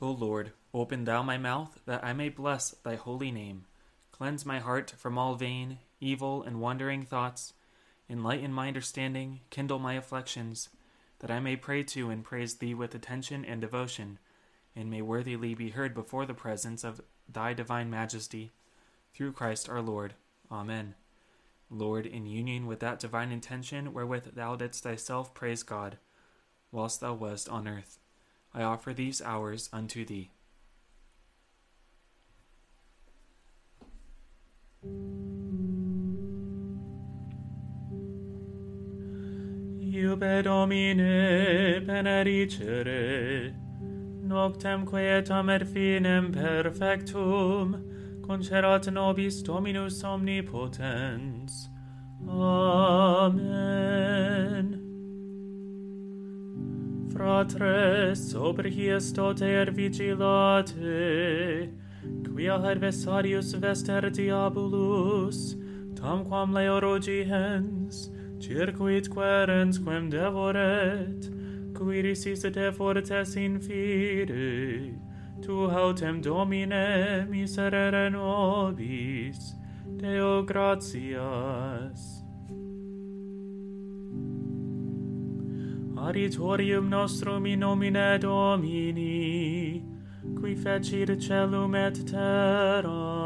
O Lord, open thou my mouth, that I may bless thy holy name. Cleanse my heart from all vain, evil, and wandering thoughts. Enlighten my understanding, kindle my afflictions, that I may pray to and praise thee with attention and devotion, and may worthily be heard before the presence of thy divine majesty. Through Christ our Lord. Amen. Lord, in union with that divine intention wherewith thou didst thyself praise God, whilst thou wast on earth, I offer these hours unto thee. Iube Domine benedicere, noctem quietam et finem perfectum, concerat nobis Dominus omnipotens. Amen. fratres, sobriis toter vigilate, quia adversarius vester diabolus, tamquam leo rogiens, circuit querens quem devoret, quiris resistet te fortes in fide, tu hautem domine miserere nobis, Deo gratias. Auditorium nostrum in nomine Domini, qui fecit celum et terram.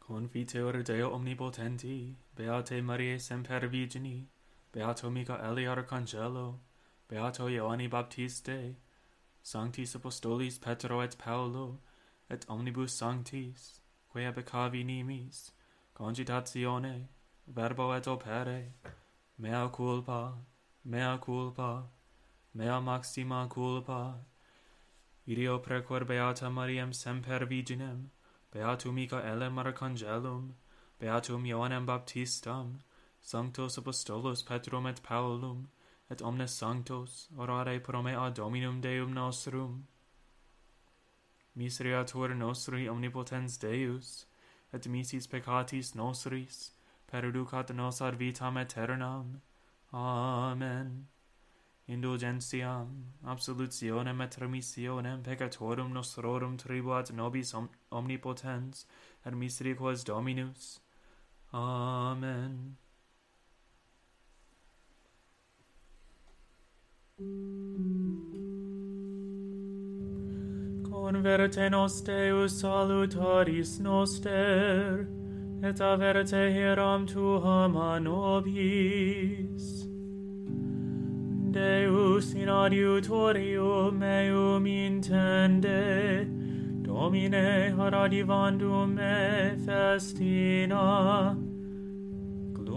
Confiteor Deo omnipotenti, Beate Mariae semper Virgini, Beato Michaeli Arcangelo, Beato Ioanni Baptiste, Sanctis Apostolis Petro et Paolo, et omnibus sanctis, quae abecavi nimis, congitatione, verbo et opere, mea culpa, mea culpa, mea maxima culpa. Ideo precor Beata Mariam semper Virginem, Beatum Michaelem Arcangelum, Beatum Ioannem Baptistam, sanctos apostolos Petrum et Paulum, et omnes sanctos, orare pro mea Dominum Deum nostrum. Miseriatur nostri omnipotens Deus, et misis peccatis nostris, perducat nos ad vitam aeternam. Amen. Indulgentiam, absolutionem et remissionem peccatorum nostrorum tribuat nobis om omnipotens, et misericors Dominus. Amen. Converte nos Deus salutaris noster, et averte hieram tuam a nobis. Deus in adiutorium meum intende, Domine haradivandum me festina,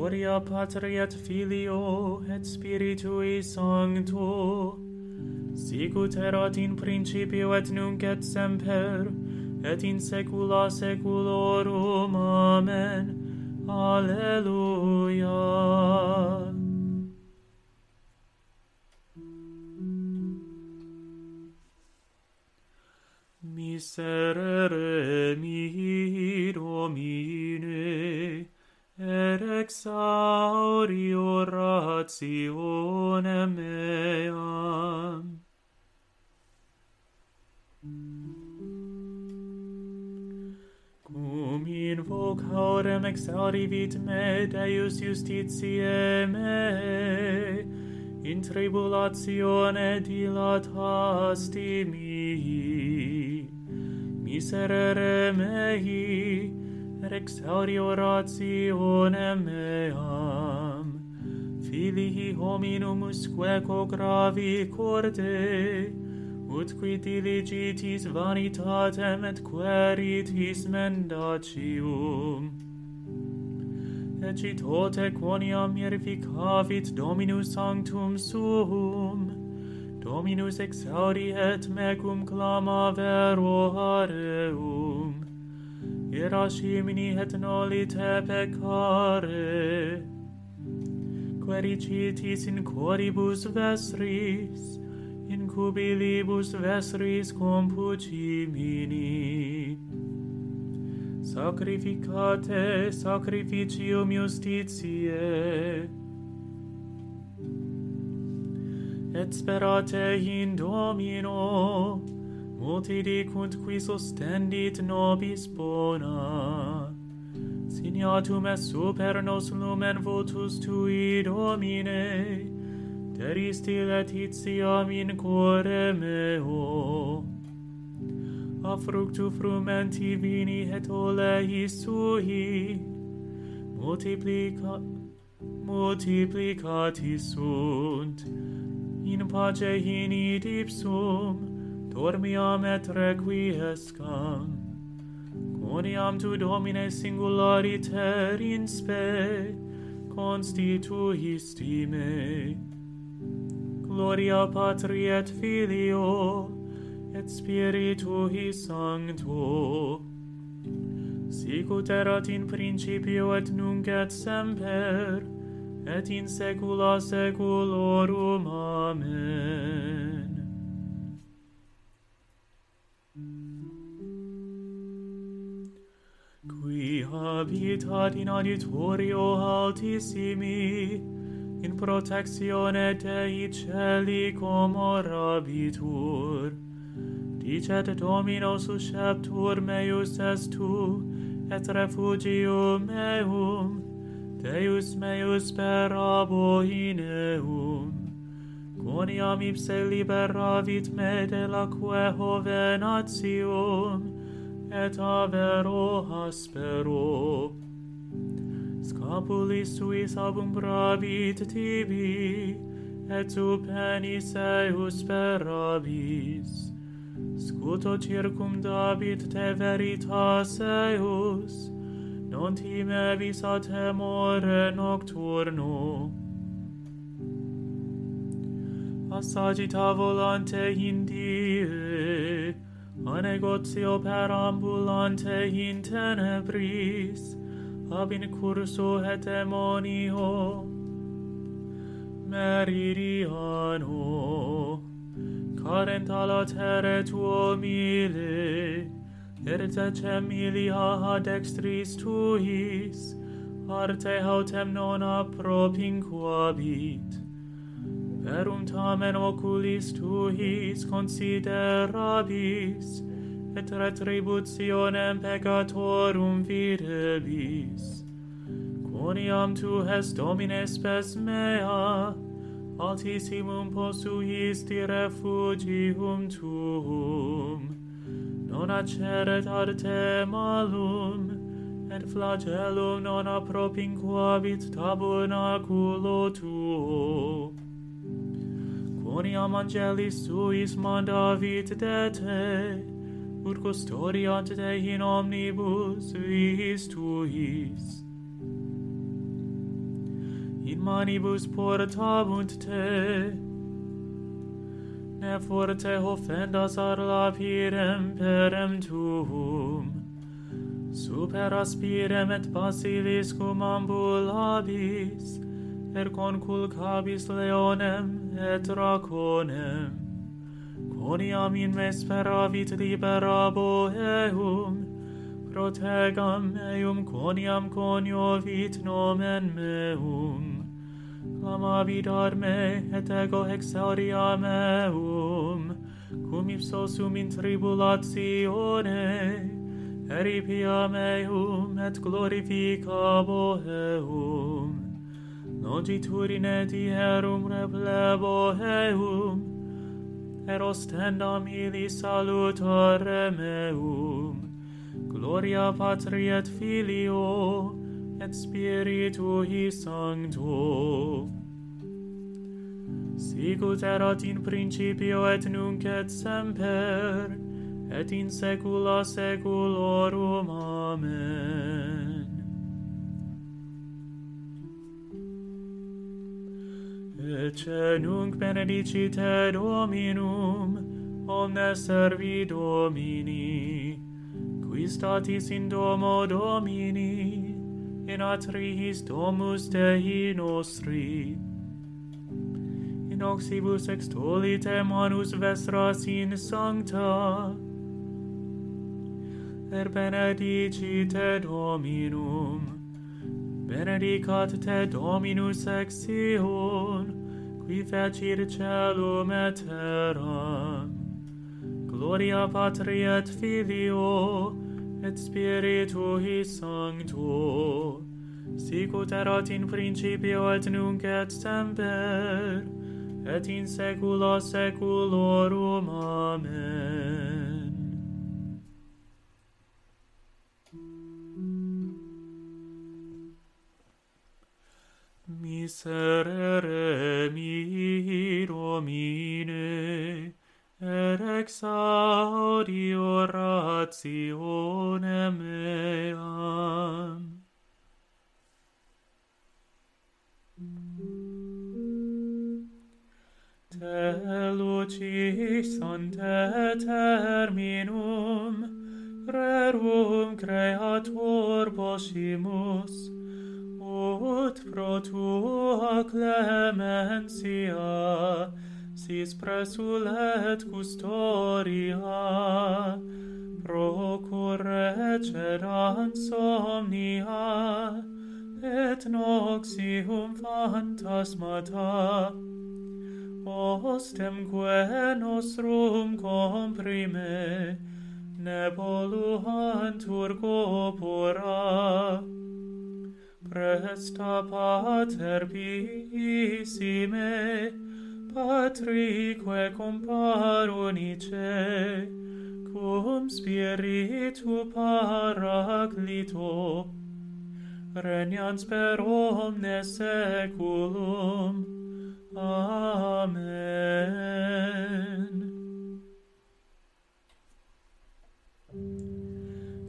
Gloria Patri et Filio et Spiritui Sancto. Sicut erat in principio et nunc et semper et in saecula saeculorum. Amen. Alleluia. Miserere mi, Domine, exauri orationem meam. Cum invocaurem exauri vit me Deus justitiae me, in tribulatione dilatasti mihi, miserere mei, exario orationem meam. Filii hominumusque quo gravi corde ut qui diligitis vanitatem et queritis mendacium. Ecit hote quoniam mirificavit dominus sanctum suum Dominus exaudi et mecum clama vero areum. Hierasimini et noli te peccare, quericitis in coribus vestris, in cubilibus vestris compucimini. Sacrificate sacrificium justitiae, et sperate in Domino, multi dicunt qui sustendit nobis bona. Signatum est super nos lumen votus tui domine. Deristi letitiam in core meo. A fructu frumenti vini et oleis sui multiplica multiplicati sunt. In pace in id ipsum dormiamet requiescam, coniam tu Domine singulariter in spe, constituisti me. Gloria Patri et Filio, et Spiritui Sancto, sicut erat in principio et nunc et semper, et in saecula saeculorum. Amen. habitat in auditorio altissimi, in protectione Dei celi cum orabitur. Dicet Domino susceptur meus est tu, et refugium meum, Deus meus sperabo in eum. Coniam ipse liberavit me de laque hovenatium, et avero aspero scapulis suis abumbrabit tibi et tu penis eus perabis scuto circumdabit te veritas eus, non timevis a temore nocturno assagita volante in die a negotio per ambulante in tenebris, ab in curso hetemonio, meridiano, carent ala terre tuo mile, Erzacem milia ad dextris tuis, arte hautem non appropinquabit verum tamen oculis tuis considerabis, et retributionem peccatorum videbis. Quoniam tu est domine spes mea, altissimum posuisti refugium tuum. Non acceret ad te malum, et flagellum non appropinquabit tabernaculo tuo. Gloriam angelis suis mandavit de te, ut custodiant te in omnibus vis tuis. In manibus portabunt te, ne forte offendas ad lapirem perem tuum, super aspirem et basiliscum ambulabis, per conculcabis leonem et draconem, coniam in vesperavit libera boeum, protegam meum coniam coniovit nomen meum, clamavit ad me, et ego exauria meum, cum ipso sum in tribulatione, eripia meum, et glorifica boeum, longitudineti erum replebo eum, et ostendam ili salutare meum. Gloria Patri et Filio, et Spiritui Sancto. Sicut erat in principio et nunc et semper, et in saecula saeculorum. Amen. Ecce nunc benedicite Dominum, omnes servi Domini, qui statis in domo Domini, in atrihis domus Dei nostri. In oxibus extolite manus vestras in sancta, er benedicite Dominum, benedicat te Dominus ex Sion, qui fecit celum et terram. Gloria Patri et Filio, et Spiritui Sancto, sicut erat in principio et nunc et semper, et in saecula saeculorum. Amen. serere mi domine ex exaudi oratione meam. Te lucis ante terminum rerum creator possimum o tua clementia, sis presulet custoria, procure ceran somnia, et noxium fantasmata, ostemque nostrum comprime, neboluantur corpora, Presta, pater pissime, patrique comparunice, cum spiritu paraclito, regnans per omnes seculum. Amen.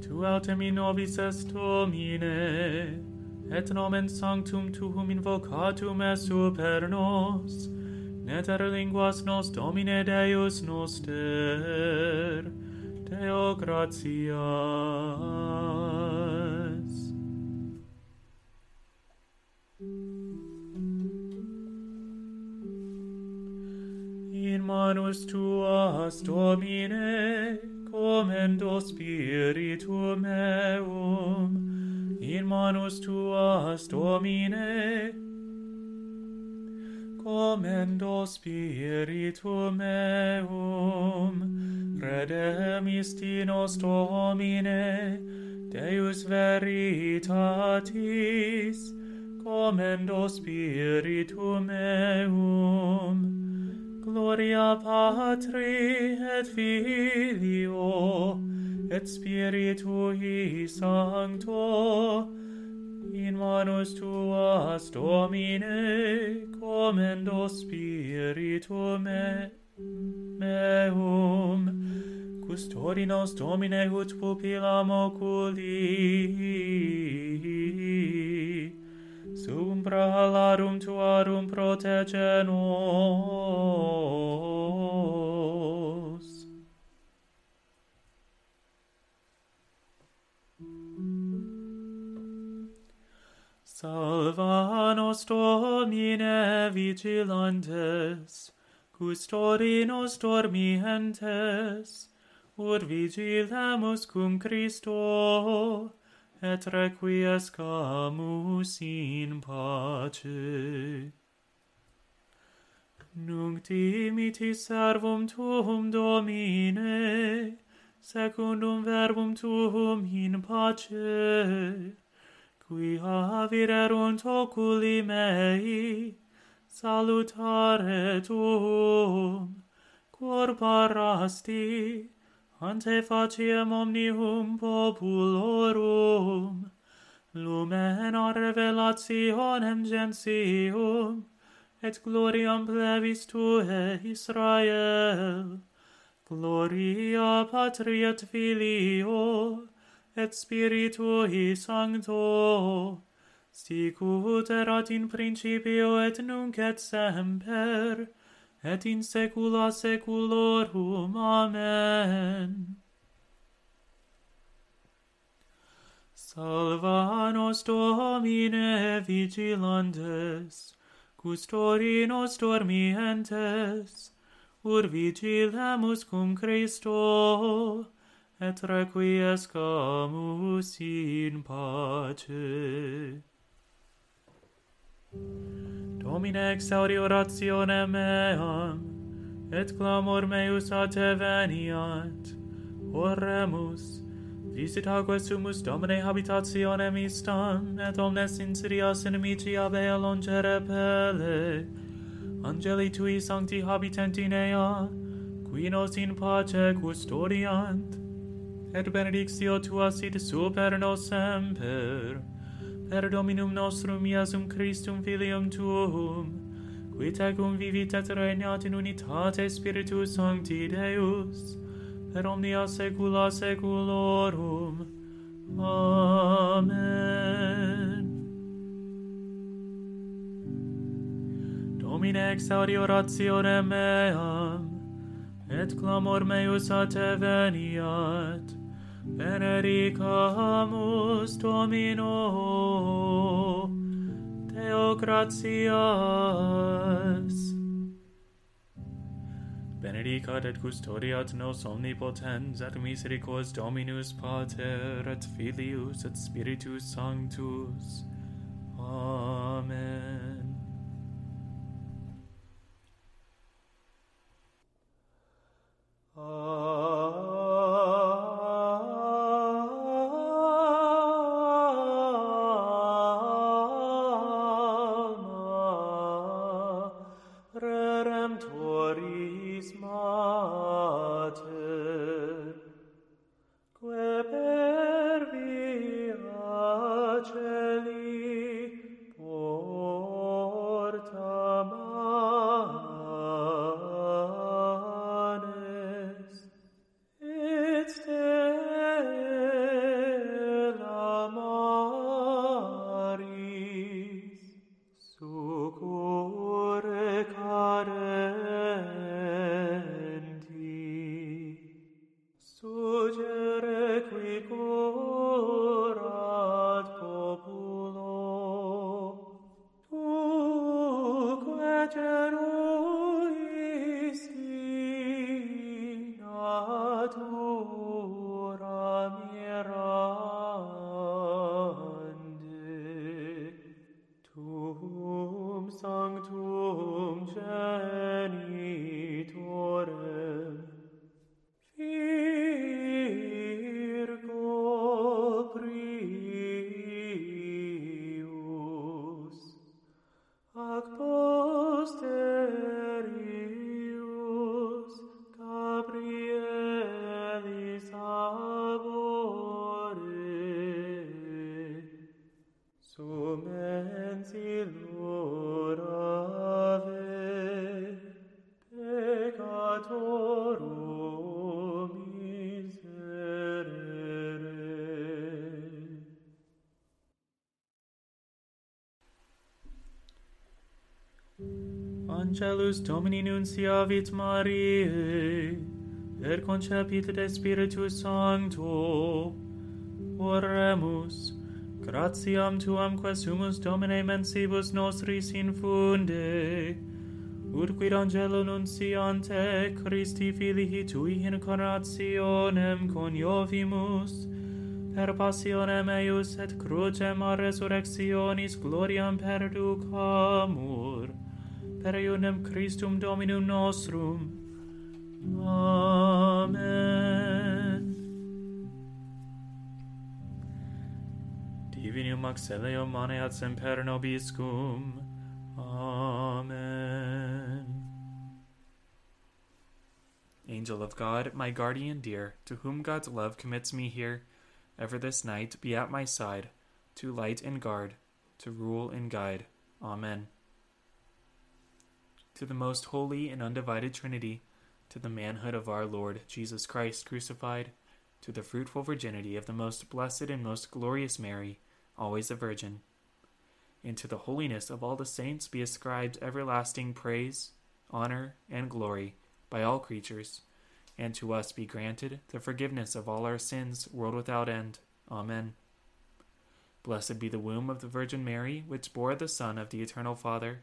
Tu autem in nobis est Domine, et nomen sanctum tuum invocatum est super nos, neter linguas nos Domine Deus noster, Deo gratias. In manus tuas, Domine, commendo spiritum meum, in manus tuas, Domine, commendo spiritum meum, credemis tinos, Domine, Deus veritatis, commendo spiritum meum, Gloria Patri et Filio et Spiritui Sancto in manus tuas Domine commendo spiritum meum. Custodi nos Domine ut pupillam oculi. Sumbra larum tuarum protege nos. Salva nos domine vigilantes, custodi nos dormientes, ut vigilamus cum Christo, et requiescamus in pace. Nunc dimiti servum tuum Domine, secundum verbum tuum in pace, qui avirerunt oculi mei, salutare tuum, cor parasti, ante faciem omnium populorum, lumen a revelationem gentium, et gloriam plebis tue Israel. Gloria Patri et Filio, et Spiritui Sancto, sicut erat in principio et nunc et semper, et in saecula saeculorum. Amen. Salva nos Domine vigilantes, custodi nos dormientes, ur vigilemus cum Christo, et requiescamus in pace. Domine exaudi oratione meam, et clamor meus a te veniat. Oremus, visitaque sumus Domine habitationem istam, et omnes insidias inimici ab ea longere pele. Angeli tui sancti habitent in ea, qui nos in pace custodiant, et benedictio tua sit super nos semper per Dominum nostrum Iasum Christum Filium Tuum, qui tecum vivit et regnat in unitate Spiritus Sancti Deus, per omnia saecula saeculorum. Amen. Domine exaudi orationem meam, et clamor meus a te veniat, benedicamus Domino, Deo gratias. Benedicat et custodiat nos omnipotens et misericors Dominus Pater et Filius et Spiritus Sanctus. Amen. Redemptoris mea. Angelus Domini nunciavit Mariae, per concepit de Spiritus Sancto. Oremus, gratiam tuam quae sumus Domine mensibus nostris infunde, ut quid angelo nunciante Christi Filii Tui incarnationem coniovimus, per passionem eius et crucem a resurrectionis gloriam perducamur. Per eundem Christum Dominum nostrum. Amen. Divinium auxilium maneat semper nobiscum. Amen. Angel of God, my guardian dear, to whom God's love commits me here, ever this night be at my side, to light and guard, to rule and guide. Amen. To the most holy and undivided Trinity, to the manhood of our Lord Jesus Christ crucified, to the fruitful virginity of the most blessed and most glorious Mary, always a virgin, and to the holiness of all the saints be ascribed everlasting praise, honor, and glory by all creatures, and to us be granted the forgiveness of all our sins, world without end. Amen. Blessed be the womb of the Virgin Mary, which bore the Son of the Eternal Father,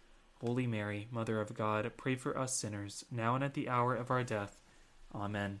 Holy Mary, Mother of God, pray for us sinners, now and at the hour of our death. Amen.